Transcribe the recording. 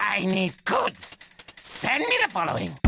I need goods. Send me the following.